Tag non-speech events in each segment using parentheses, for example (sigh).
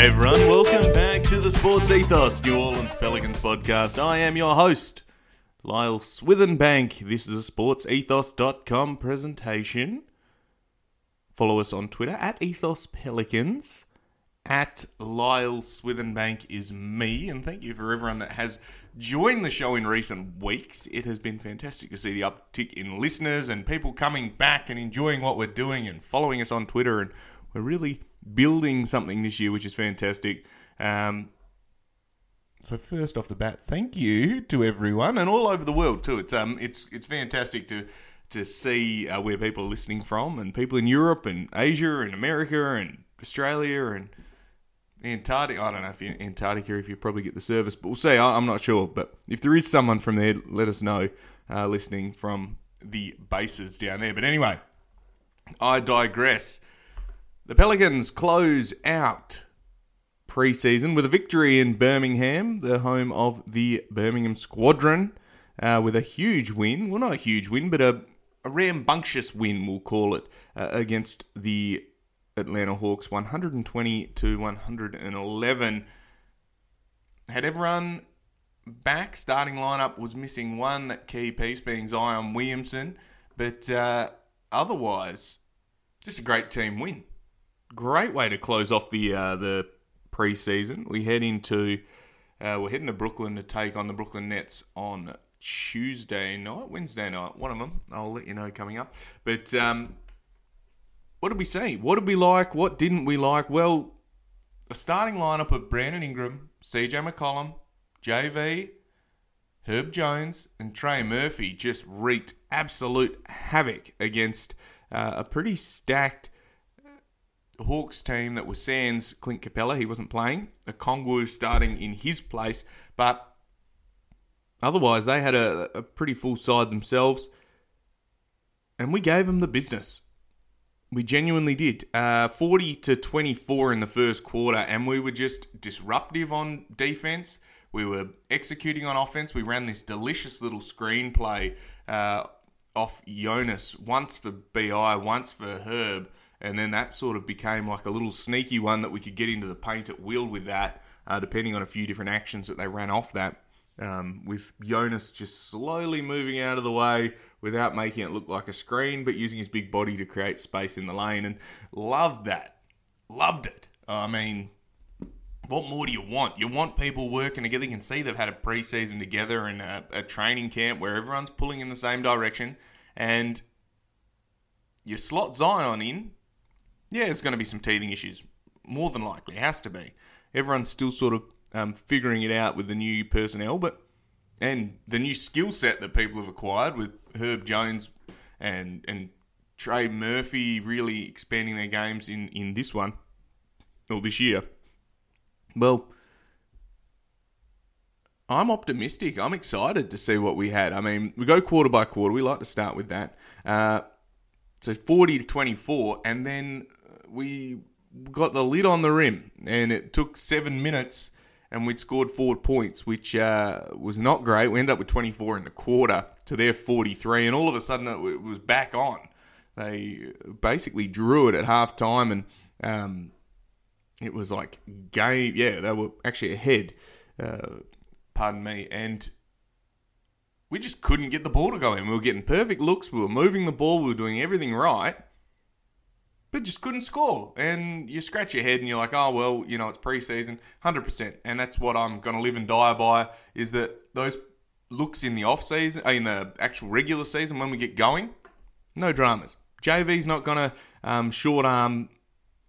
Hey everyone, welcome back to the Sports Ethos New Orleans Pelicans podcast. I am your host, Lyle Swithenbank. This is a sportsethos.com presentation. Follow us on Twitter at Ethos Pelicans. At Lyle Swithenbank is me, and thank you for everyone that has joined the show in recent weeks. It has been fantastic to see the uptick in listeners and people coming back and enjoying what we're doing and following us on Twitter. And we're really building something this year, which is fantastic. Um, so first off the bat, thank you to everyone and all over the world too. It's um, it's it's fantastic to to see uh, where people are listening from and people in Europe and Asia and America and Australia and Antarctica. I don't know if you're Antarctica if you probably get the service, but we'll see. I'm not sure, but if there is someone from there, let us know. Uh, listening from the bases down there. But anyway, I digress. The Pelicans close out preseason with a victory in Birmingham, the home of the Birmingham Squadron, uh, with a huge win. Well, not a huge win, but a, a rambunctious win, we'll call it, uh, against the Atlanta Hawks, 120 to 111. Had everyone back, starting lineup was missing one key piece, being Zion Williamson, but uh, otherwise, just a great team win great way to close off the uh, the preseason. We head into uh, we're heading to Brooklyn to take on the Brooklyn Nets on Tuesday night, Wednesday night, one of them. I'll let you know coming up. But um, what did we see? What did we like? What didn't we like? Well, a starting lineup of Brandon Ingram, CJ McCollum, JV, Herb Jones, and Trey Murphy just wreaked absolute havoc against uh, a pretty stacked Hawks team that was sans Clint Capela. He wasn't playing. Okongwu starting in his place, but otherwise they had a, a pretty full side themselves, and we gave them the business. We genuinely did. Uh, 40 to 24 in the first quarter, and we were just disruptive on defense. We were executing on offense. We ran this delicious little screenplay uh, off Jonas, once for BI, once for Herb and then that sort of became like a little sneaky one that we could get into the paint at will with that, uh, depending on a few different actions that they ran off that. Um, with Jonas just slowly moving out of the way without making it look like a screen, but using his big body to create space in the lane, and loved that. Loved it. I mean, what more do you want? You want people working together. You can see they've had a preseason together and a, a training camp where everyone's pulling in the same direction, and you slot Zion in yeah, there's going to be some teething issues. More than likely, it has to be. Everyone's still sort of um, figuring it out with the new personnel, but and the new skill set that people have acquired with Herb Jones and and Trey Murphy really expanding their games in in this one or this year. Well, I'm optimistic. I'm excited to see what we had. I mean, we go quarter by quarter. We like to start with that. Uh, so 40 to 24, and then we got the lid on the rim, and it took seven minutes, and we'd scored four points, which uh, was not great. We ended up with 24 in the quarter to their 43, and all of a sudden it was back on. They basically drew it at half time, and um, it was like game. Yeah, they were actually ahead. Uh, pardon me, and we just couldn't get the ball to go in. We were getting perfect looks. We were moving the ball. We were doing everything right but just couldn't score. And you scratch your head and you're like, oh, well, you know, it's preseason, 100%. And that's what I'm going to live and die by is that those looks in the off season, uh, in the actual regular season when we get going, no dramas. JV's not going to um, short arm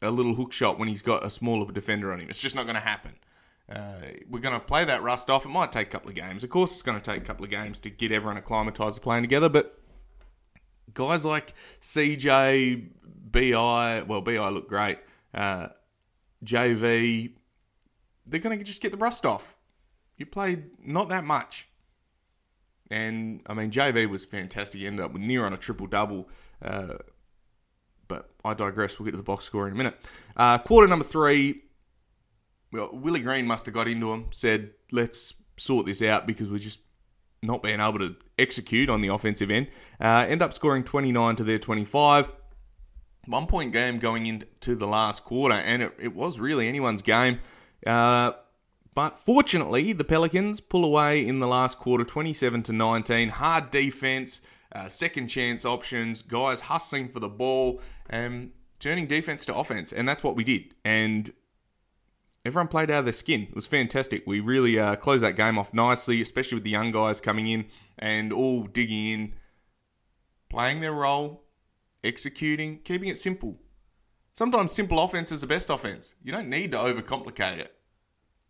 a little hook shot when he's got a smaller defender on him. It's just not going to happen. Uh, we're going to play that rust off. It might take a couple of games. Of course, it's going to take a couple of games to get everyone acclimatised to playing together. But guys like CJ, BI, well, BI look great. Uh, JV, they're going to just get the rust off. You played not that much. And, I mean, JV was fantastic. He ended up with near on a triple double. Uh, but I digress. We'll get to the box score in a minute. Uh, quarter number three, well, Willie Green must have got into him, said, let's sort this out because we're just not being able to execute on the offensive end. Uh, end up scoring 29 to their 25. One point game going into the last quarter, and it, it was really anyone's game. Uh, but fortunately, the Pelicans pull away in the last quarter, 27 to 19. Hard defense, uh, second chance options, guys hustling for the ball, and turning defense to offense, and that's what we did. And everyone played out of their skin. It was fantastic. We really uh, closed that game off nicely, especially with the young guys coming in and all digging in, playing their role, executing, keeping it simple. Sometimes simple offense is the best offense. You don't need to overcomplicate it.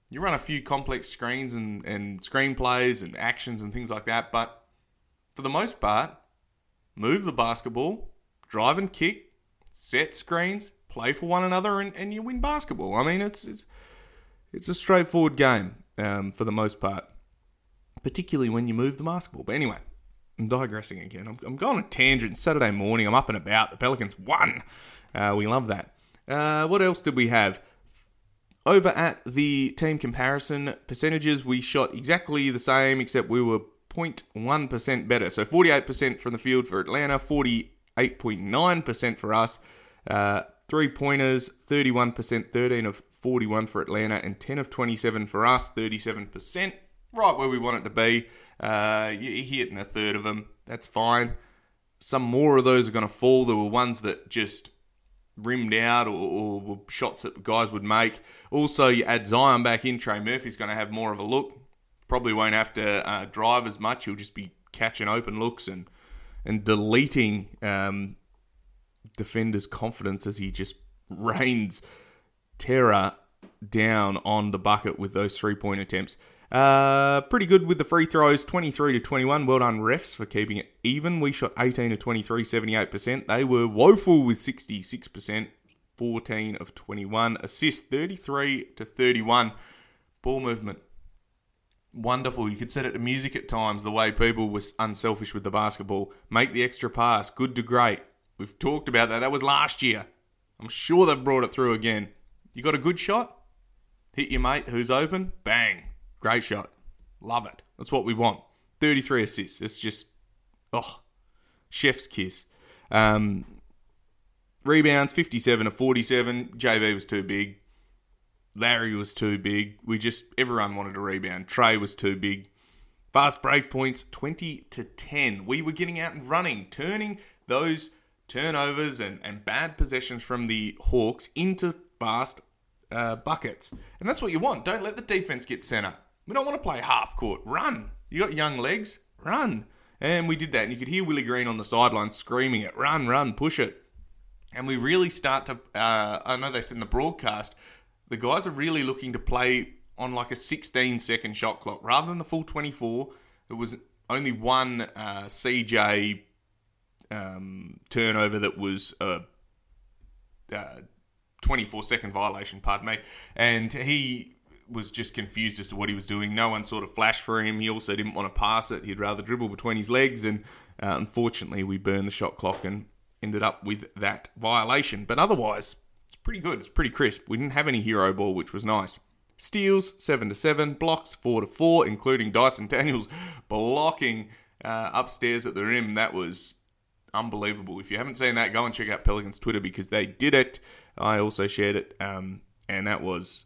You run a few complex screens and, and screenplays and actions and things like that, but for the most part, move the basketball, drive and kick, set screens, play for one another, and, and you win basketball. I mean, it's it's, it's a straightforward game um, for the most part, particularly when you move the basketball. But anyway, I'm digressing again. I'm, I'm going on a tangent. Saturday morning, I'm up and about. The Pelicans won. Uh, we love that. Uh, what else did we have? Over at the team comparison percentages, we shot exactly the same, except we were 0.1% better. So 48% from the field for Atlanta, 48.9% for us. Uh, three pointers, 31%, 13 of 41 for Atlanta, and 10 of 27 for us, 37%. Right where we want it to be. Uh, you're hitting a third of them. That's fine. Some more of those are going to fall. There were ones that just rimmed out or, or, shots that guys would make. Also, you add Zion back in. Trey Murphy's going to have more of a look. Probably won't have to uh, drive as much. He'll just be catching open looks and and deleting um, defenders' confidence as he just (laughs) rains terror down on the bucket with those three point attempts. Uh, pretty good with the free throws, 23 to 21. Well done, refs, for keeping it even. We shot 18 to 23, 78%. They were woeful with 66%, 14 of 21. Assist, 33 to 31. Ball movement. Wonderful. You could set it to music at times, the way people were unselfish with the basketball. Make the extra pass. Good to great. We've talked about that. That was last year. I'm sure they've brought it through again. You got a good shot? Hit your mate who's open? Bang. Great shot. Love it. That's what we want. 33 assists. It's just, oh, chef's kiss. Um, rebounds, 57 to 47. JV was too big. Larry was too big. We just, everyone wanted a rebound. Trey was too big. Fast break points, 20 to 10. We were getting out and running, turning those turnovers and, and bad possessions from the Hawks into fast uh, buckets. And that's what you want. Don't let the defense get sent up. We don't want to play half court. Run. You got young legs. Run. And we did that. And you could hear Willie Green on the sideline screaming it run, run, push it. And we really start to, uh, I know they said in the broadcast, the guys are really looking to play on like a 16 second shot clock rather than the full 24. It was only one uh, CJ um, turnover that was a, a 24 second violation, pardon me. And he was just confused as to what he was doing. No one sort of flashed for him. He also didn't want to pass it. He'd rather dribble between his legs. And uh, unfortunately, we burned the shot clock and ended up with that violation. But otherwise, it's pretty good. It's pretty crisp. We didn't have any hero ball, which was nice. Steals seven to seven, blocks four to four, including Dyson Daniels (laughs) blocking uh, upstairs at the rim. That was unbelievable. If you haven't seen that, go and check out Pelicans Twitter because they did it. I also shared it, um, and that was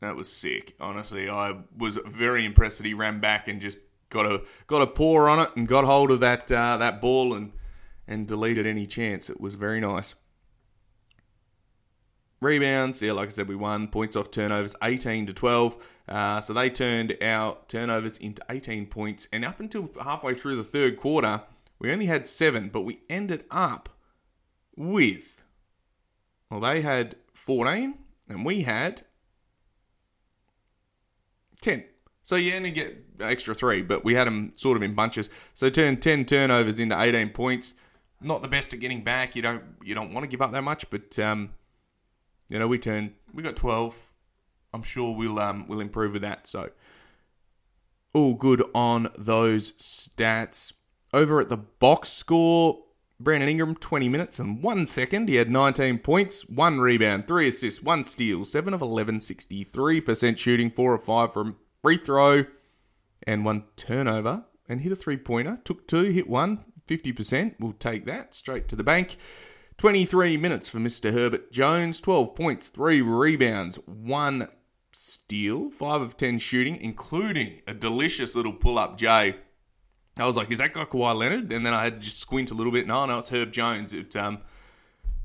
that was sick. Honestly, I was very impressed that he ran back and just got a got a paw on it and got hold of that uh, that ball and and deleted any chance. It was very nice. Rebounds, yeah, like I said, we won. Points off turnovers, 18 to 12. Uh, so they turned our turnovers into 18 points. And up until halfway through the third quarter, we only had seven, but we ended up with, well, they had 14, and we had 10. So you only get extra three, but we had them sort of in bunches. So turn 10 turnovers into 18 points. Not the best at getting back. You don't you don't want to give up that much, but um, you know we turned we got 12. I'm sure we'll um, we'll improve with that. So all good on those stats. Over at the box score, Brandon Ingram, 20 minutes and one second. He had 19 points, one rebound, three assists, one steal, 7 of 11, 63% shooting, 4 of 5 from free throw, and one turnover. And hit a three pointer. Took two, hit one, 50%. We'll take that straight to the bank. 23 minutes for Mr. Herbert Jones, 12 points, 3 rebounds, 1 steal, 5 of 10 shooting, including a delicious little pull up J I was like, is that guy Kawhi Leonard? And then I had to just squint a little bit. No, no, it's Herb Jones. It, um,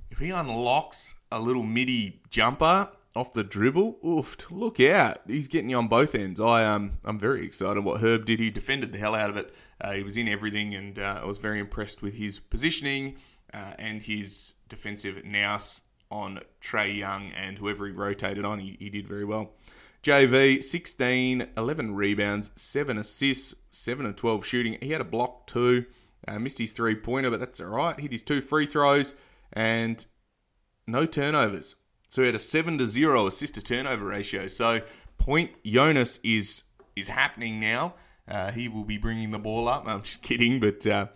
if he unlocks a little midi jumper off the dribble, oof, look out. He's getting you on both ends. I, um, I'm very excited what Herb did. He defended the hell out of it. Uh, he was in everything, and uh, I was very impressed with his positioning uh, and his defensive nous on Trae Young and whoever he rotated on. He, he did very well. JV, 16, 11 rebounds, 7 assists, 7 of 12 shooting. He had a block too. Uh, missed his three pointer, but that's all right. Hit his two free throws and no turnovers. So he had a 7 to 0 assist to turnover ratio. So point Jonas is is happening now. Uh, he will be bringing the ball up. I'm just (laughs) kidding, but uh,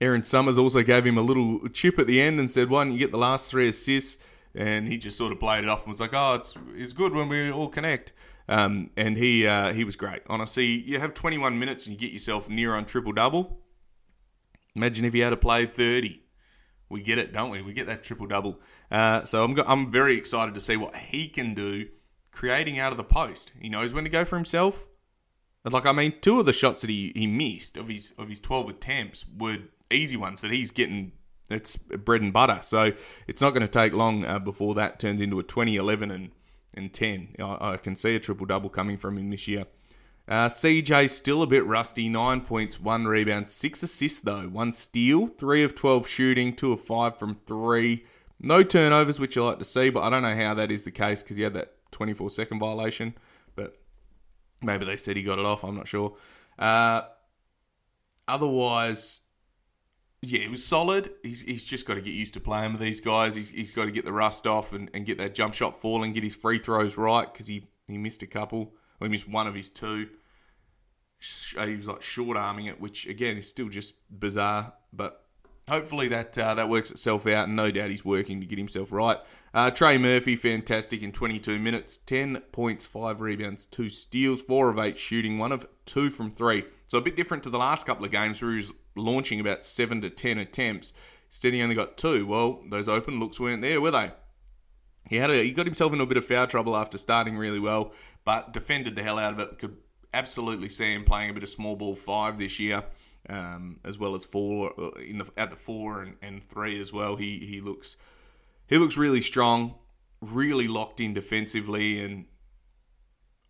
Aaron Summers also gave him a little chip at the end and said, "Why don't you get the last three assists?" And he just sort of played it off and was like, "Oh, it's it's good when we all connect." Um, and he uh, he was great. Honestly, you have 21 minutes and you get yourself near on triple double. Imagine if he had to play 30. We get it, don't we? We get that triple double. Uh, so I'm I'm very excited to see what he can do, creating out of the post. He knows when to go for himself. And Like I mean, two of the shots that he, he missed of his of his 12 attempts were easy ones that he's getting it's bread and butter. So it's not going to take long uh, before that turns into a 20, 11, and, and 10. I, I can see a triple double coming from him this year. Uh, CJ still a bit rusty. Nine points, one rebound, six assists though, one steal, three of 12 shooting, two of five from three. No turnovers, which you like to see, but I don't know how that is the case because he had that 24 second violation. But maybe they said he got it off. I'm not sure. Uh, otherwise, yeah, he was solid. He's, he's just got to get used to playing with these guys. He's, he's got to get the rust off and, and get that jump shot falling, get his free throws right because he, he missed a couple. Or he missed one of his two. He was like short arming it, which again is still just bizarre. But hopefully that uh, that works itself out, and no doubt he's working to get himself right. Uh, Trey Murphy, fantastic in 22 minutes, 10 points, 5 rebounds, 2 steals, 4 of 8 shooting, 1 of 2 from 3. So a bit different to the last couple of games where he was launching about 7 to 10 attempts. Instead, he only got 2. Well, those open looks weren't there, were they? He had a, he got himself into a bit of foul trouble after starting really well, but defended the hell out of it. Could absolutely see him playing a bit of small ball five this year, um, as well as four uh, in the at the four and, and three as well. He he looks he looks really strong, really locked in defensively, and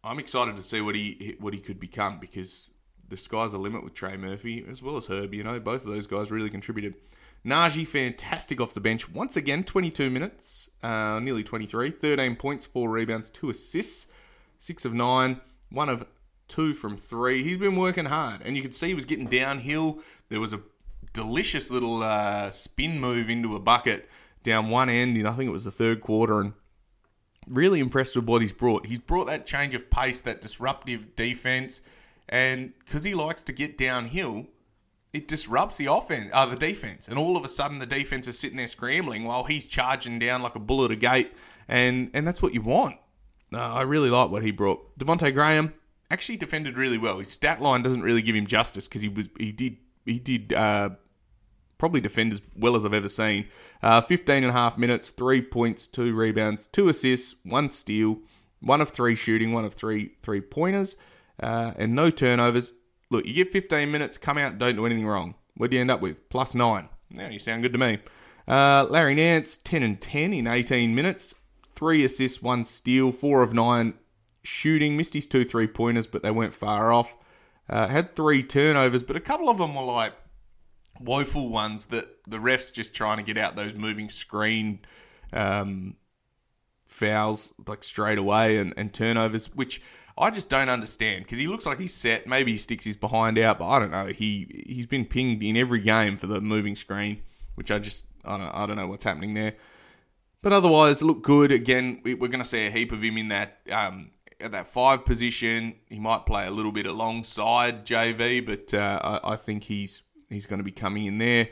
I'm excited to see what he what he could become because the sky's the limit with Trey Murphy as well as Herb. You know, both of those guys really contributed. Naji, fantastic off the bench. Once again, 22 minutes, uh, nearly 23. 13 points, 4 rebounds, 2 assists, 6 of 9, 1 of 2 from 3. He's been working hard, and you could see he was getting downhill. There was a delicious little uh, spin move into a bucket down one end in I think it was the third quarter and really impressed with what he's brought. He's brought that change of pace, that disruptive defense, and because he likes to get downhill, it disrupts the offense, uh, the defense, and all of a sudden the defense is sitting there scrambling while he's charging down like a bull at a gate, and and that's what you want. Uh, I really like what he brought. Devonte Graham actually defended really well. His stat line doesn't really give him justice because he was he did he did uh, probably defend as well as I've ever seen. Uh, 15 and a half minutes, three points, two rebounds, two assists, one steal, one of three shooting, one of three three pointers, uh, and no turnovers. Look, you get 15 minutes, come out, don't do anything wrong. What do you end up with? Plus nine. Now you sound good to me. Uh, Larry Nance, 10 and 10 in 18 minutes, three assists, one steal, four of nine shooting. Missed his two three pointers, but they weren't far off. Uh, had three turnovers, but a couple of them were like woeful ones that the refs just trying to get out those moving screen um, fouls like straight away and, and turnovers, which I just don't understand because he looks like he's set. Maybe he sticks his behind out, but I don't know. He he's been pinged in every game for the moving screen, which I just I don't I don't know what's happening there. But otherwise, look good. Again, we're going to see a heap of him in that um, at that five position. He might play a little bit alongside JV, but uh, I, I think he's he's going to be coming in there.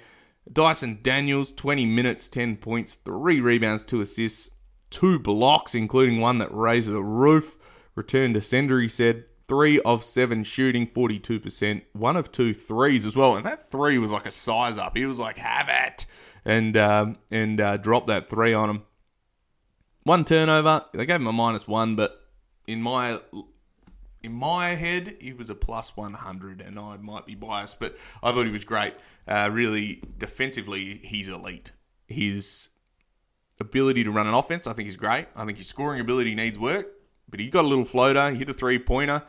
Dyson Daniels, 20 minutes, 10 points, 3 rebounds, 2 assists, 2 blocks, including one that raised the roof. Return to sender, he said. 3 of 7 shooting, 42%. 1 of two threes as well. And that 3 was like a size up. He was like, have it. And, um, and uh, dropped that 3 on him. One turnover. They gave him a minus 1, but in my in my head, he was a plus 100, and I might be biased, but I thought he was great. Uh, really, defensively, he's elite. His ability to run an offense, I think, is great. I think his scoring ability needs work, but he got a little floater, he hit a three pointer.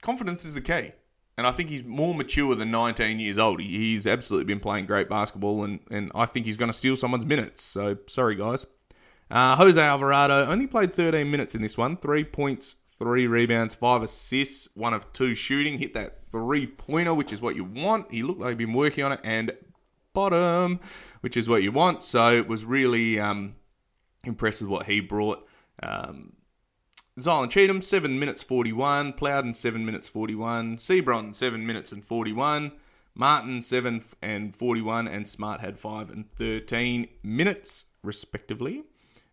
Confidence is the key. And I think he's more mature than 19 years old. He's absolutely been playing great basketball, and, and I think he's going to steal someone's minutes. So, sorry, guys. Uh, Jose Alvarado only played 13 minutes in this one, three points, three rebounds, five assists, one of two shooting. Hit that three pointer, which is what you want. He looked like he'd been working on it, and bottom, which is what you want. So it was really um, impressed with what he brought. Um, Zylan Cheatham, 7 minutes 41. Plowden, 7 minutes 41. Seabron, 7 minutes and 41. Martin, 7 and 41. And Smart had 5 and 13 minutes, respectively.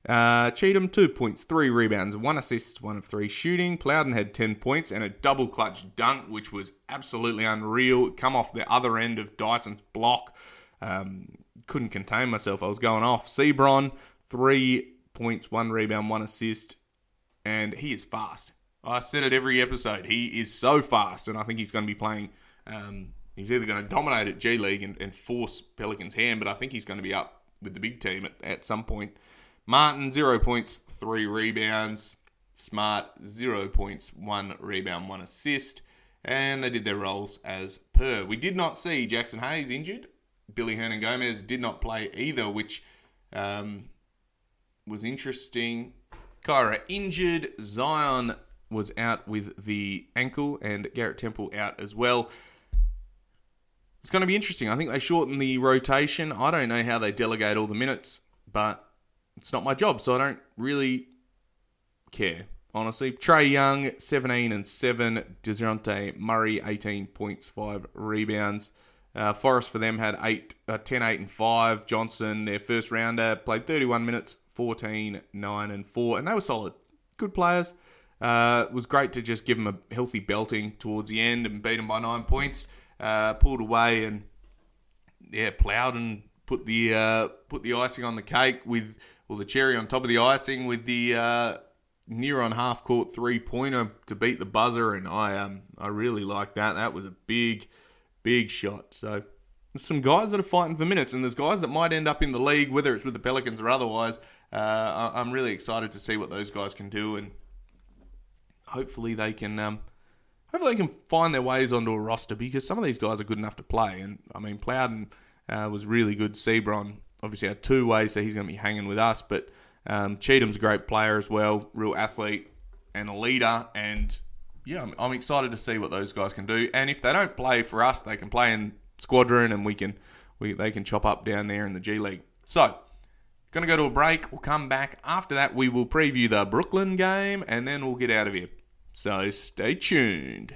Uh, Cheatham, two points, three rebounds, one assist, one of three shooting. Plowden had 10 points and a double clutch dunk, which was absolutely unreal. Come off the other end of Dyson's block. Um, couldn't contain myself. I was going off. Seabron, three points, one rebound, one assist, and he is fast. I said it every episode. He is so fast, and I think he's going to be playing. Um, he's either going to dominate at G League and, and force Pelicans' hand, but I think he's going to be up with the big team at, at some point. Martin, zero points, three rebounds. Smart, zero points, one rebound, one assist. And they did their roles as per. We did not see Jaxson Hayes injured. Willy Hernangomez did not play either, which um, was interesting. Kira injured. Zion was out with the ankle, and Garrett Temple out as well. It's going to be interesting. I think they shorten the rotation. I don't know how they delegate all the minutes, but it's not my job, so I don't really care, honestly. Trae Young, 17 and 7. DeJounte Murray, 18 points, 5 rebounds. Uh, Forrest for them had eight, uh, 10, 8 and 5. Johnson, their first rounder, played 31 minutes, 14, 9 and 4. And they were solid. Good players. Uh, it was great to just give them a healthy belting towards the end and beat them by nine points. Uh, pulled away and yeah, Plowden put the uh, put the icing on the cake with well, the cherry on top of the icing with the uh, near on half court three pointer to beat the buzzer, and I um I really liked that. That was a big, big shot. So there's some guys that are fighting for minutes, and there's guys that might end up in the league, whether it's with the Pelicans or otherwise. Uh, I'm really excited to see what those guys can do, and hopefully they can. Um, hopefully they can find their ways onto a roster because some of these guys are good enough to play. And I mean, Plowden uh, was really good. Seabron obviously had two ways, so he's going to be hanging with us. But um, Cheatham's a great player as well, real athlete and a leader. And yeah, I'm, I'm, excited to see what those guys can do. And if they don't play for us, they can play in squadron, and we can we they can chop up down there in the G League. So. Going to go to a break. We'll come back. After that, we will preview the Brooklyn game and then we'll get out of here. So stay tuned.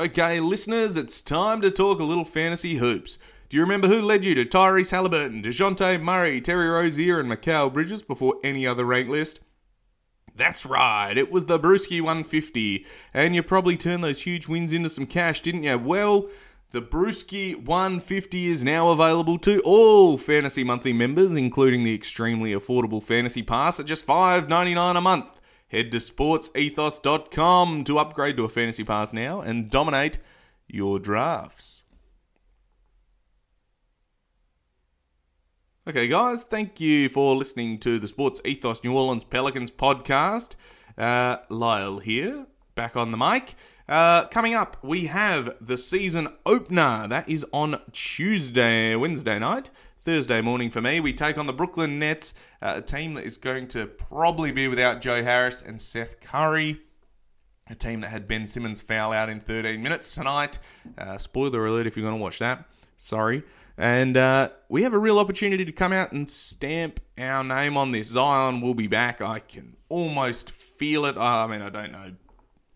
Okay, listeners, it's time to talk a little fantasy hoops. Do you remember who led you to Tyrese Halliburton, DeJounte Murray, Terry Rozier, and Mikal Bridges before any other rank list? That's right, it was the Brewski 150. And you probably turned those huge wins into some cash, didn't you? Well, the Brewski 150 is now available to all Fantasy Monthly members, including the extremely affordable Fantasy Pass at just $5.99 a month. Head to sportsethos.com to upgrade to a Fantasy Pass now and dominate your drafts. Okay, guys, thank you for listening to the Sports Ethos New Orleans Pelicans podcast. Uh, Lyle here, back on the mic. Uh, coming up, we have the season opener. That is on Tuesday, Wednesday night. Thursday morning for me, we take on the Brooklyn Nets, uh, a team that is going to probably be without Joe Harris and Seth Curry. A team that had Ben Simmons foul out in 13 minutes tonight. Uh, spoiler alert if you're going to watch that. Sorry. And uh, we have a real opportunity to come out and stamp our name on this. Zion will be back. I can almost feel it. I mean, I don't know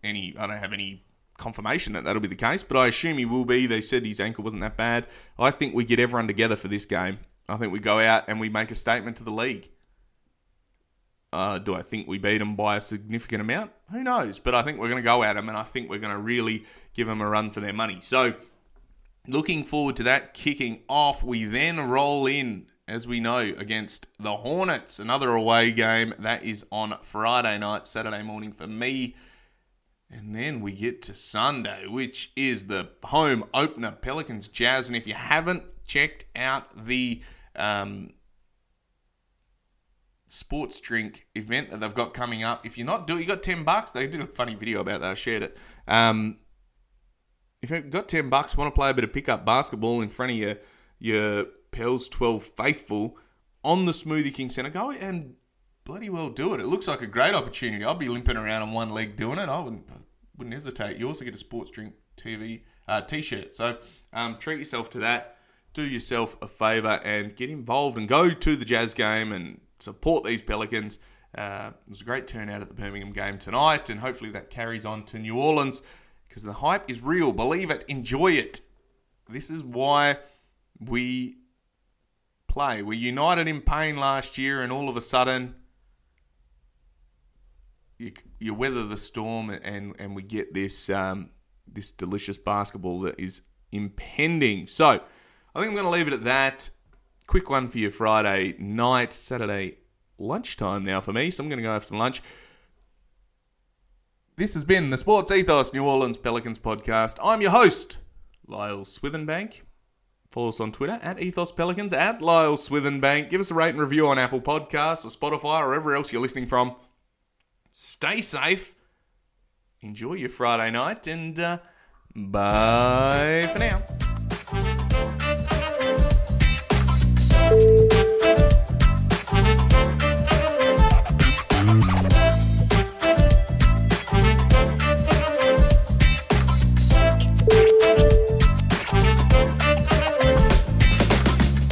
any, I don't have any confirmation that that'll be the case, but I assume he will be. They said his ankle wasn't that bad. I think we get everyone together for this game. I think we go out and we make a statement to the league. Uh, do I think we beat them by a significant amount? Who knows? But I think we're going to go at them, and I think we're going to really give them a run for their money. So, looking forward to that kicking off. We then roll in, as we know, against the Hornets, another away game. That is on Friday night, Saturday morning for me. And then we get to Sunday, which is the home opener, Pelicans Jazz. And if you haven't checked out the um, sports drink event that they've got coming up, if you're not doing, you got ten bucks. They did a funny video about that. I shared it. Um, if you've got ten bucks, want to play a bit of pickup basketball in front of your your Pels twelve faithful on the Smoothie King Centre, go and bloody well do it. It looks like a great opportunity. I'd be limping around on one leg doing it. I wouldn't wouldn't hesitate. You also get a sports drink TV uh, t-shirt. So um, treat yourself to that. Do yourself a favour and get involved and go to the Jazz game and support these Pelicans. Uh, it was a great turnout at the Birmingham game tonight, and hopefully that carries on to New Orleans because the hype is real. Believe it, enjoy it. This is why we play. We united in pain last year, and all of a sudden you, you weather the storm and and we get this um, this delicious basketball that is impending. So I think I'm going to leave it at that. Quick one for you Friday night, Saturday lunchtime now for me. So I'm going to go have some lunch. This has been the Sports Ethos New Orleans Pelicans podcast. I'm your host, Lyle Swithenbank. Follow us on Twitter at Ethos Pelicans, at Lyle Swithenbank. Give us a rate and review on Apple Podcasts or Spotify or wherever else you're listening from. Stay safe. Enjoy your Friday night and uh, bye for now.